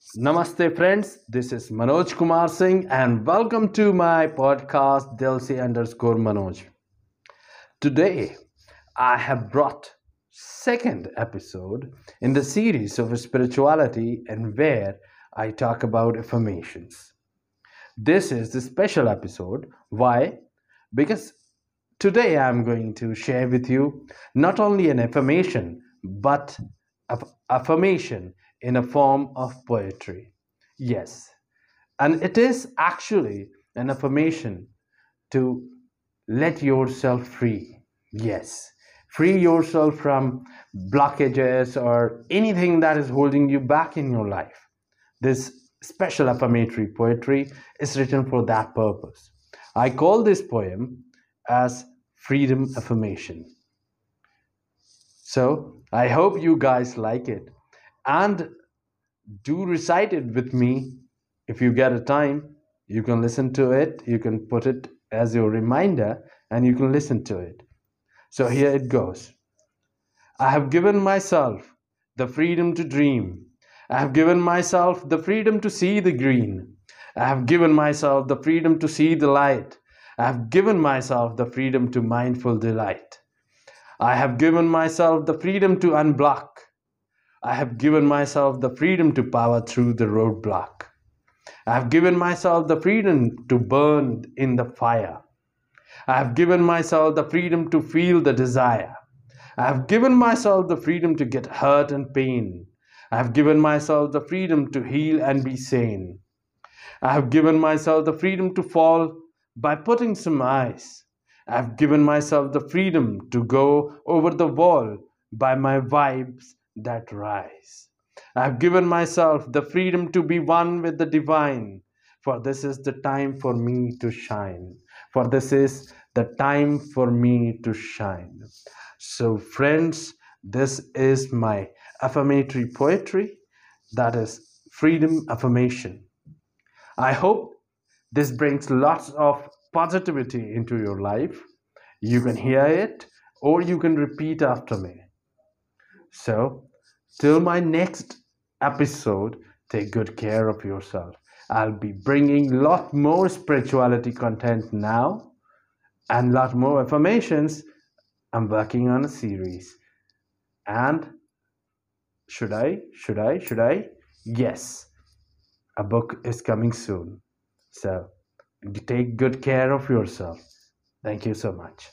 Namaste, friends. This is Manoj Kumar Singh, and welcome to my podcast, Delsi underscore Manoj. Today, I have brought second episode in the series of spirituality and where I talk about affirmations. This is the special episode. Why? Because today I'm going to share with you not only an affirmation but affirmation in a form of poetry. Yes, and it is actually an affirmation to let yourself free. Yes, free yourself from blockages or anything that is holding you back in your life. This special affirmatory poetry is written for that purpose. I call this poem as Freedom Affirmation. So I hope you guys like it and do recite it with me if you get a time. You can listen to it, you can put it as your reminder, and you can listen to it. So here it goes I have given myself the freedom to dream. I have given myself the freedom to see the green. I have given myself the freedom to see the light. I have given myself the freedom to mindful delight. I have given myself the freedom to unblock. I have given myself the freedom to power through the roadblock. I have given myself the freedom to burn in the fire. I have given myself the freedom to feel the desire. I have given myself the freedom to get hurt and pain. I have given myself the freedom to heal and be sane. I have given myself the freedom to fall by putting some ice. I've given myself the freedom to go over the wall by my vibes that rise. I've given myself the freedom to be one with the divine, for this is the time for me to shine. For this is the time for me to shine. So, friends, this is my affirmatory poetry that is freedom affirmation. I hope this brings lots of positivity into your life. You can hear it or you can repeat after me. So, till my next episode, take good care of yourself. I'll be bringing lot more spirituality content now and lot more affirmations. I'm working on a series. And should I? Should I? Should I? Yes. A book is coming soon. So, take good care of yourself. Thank you so much.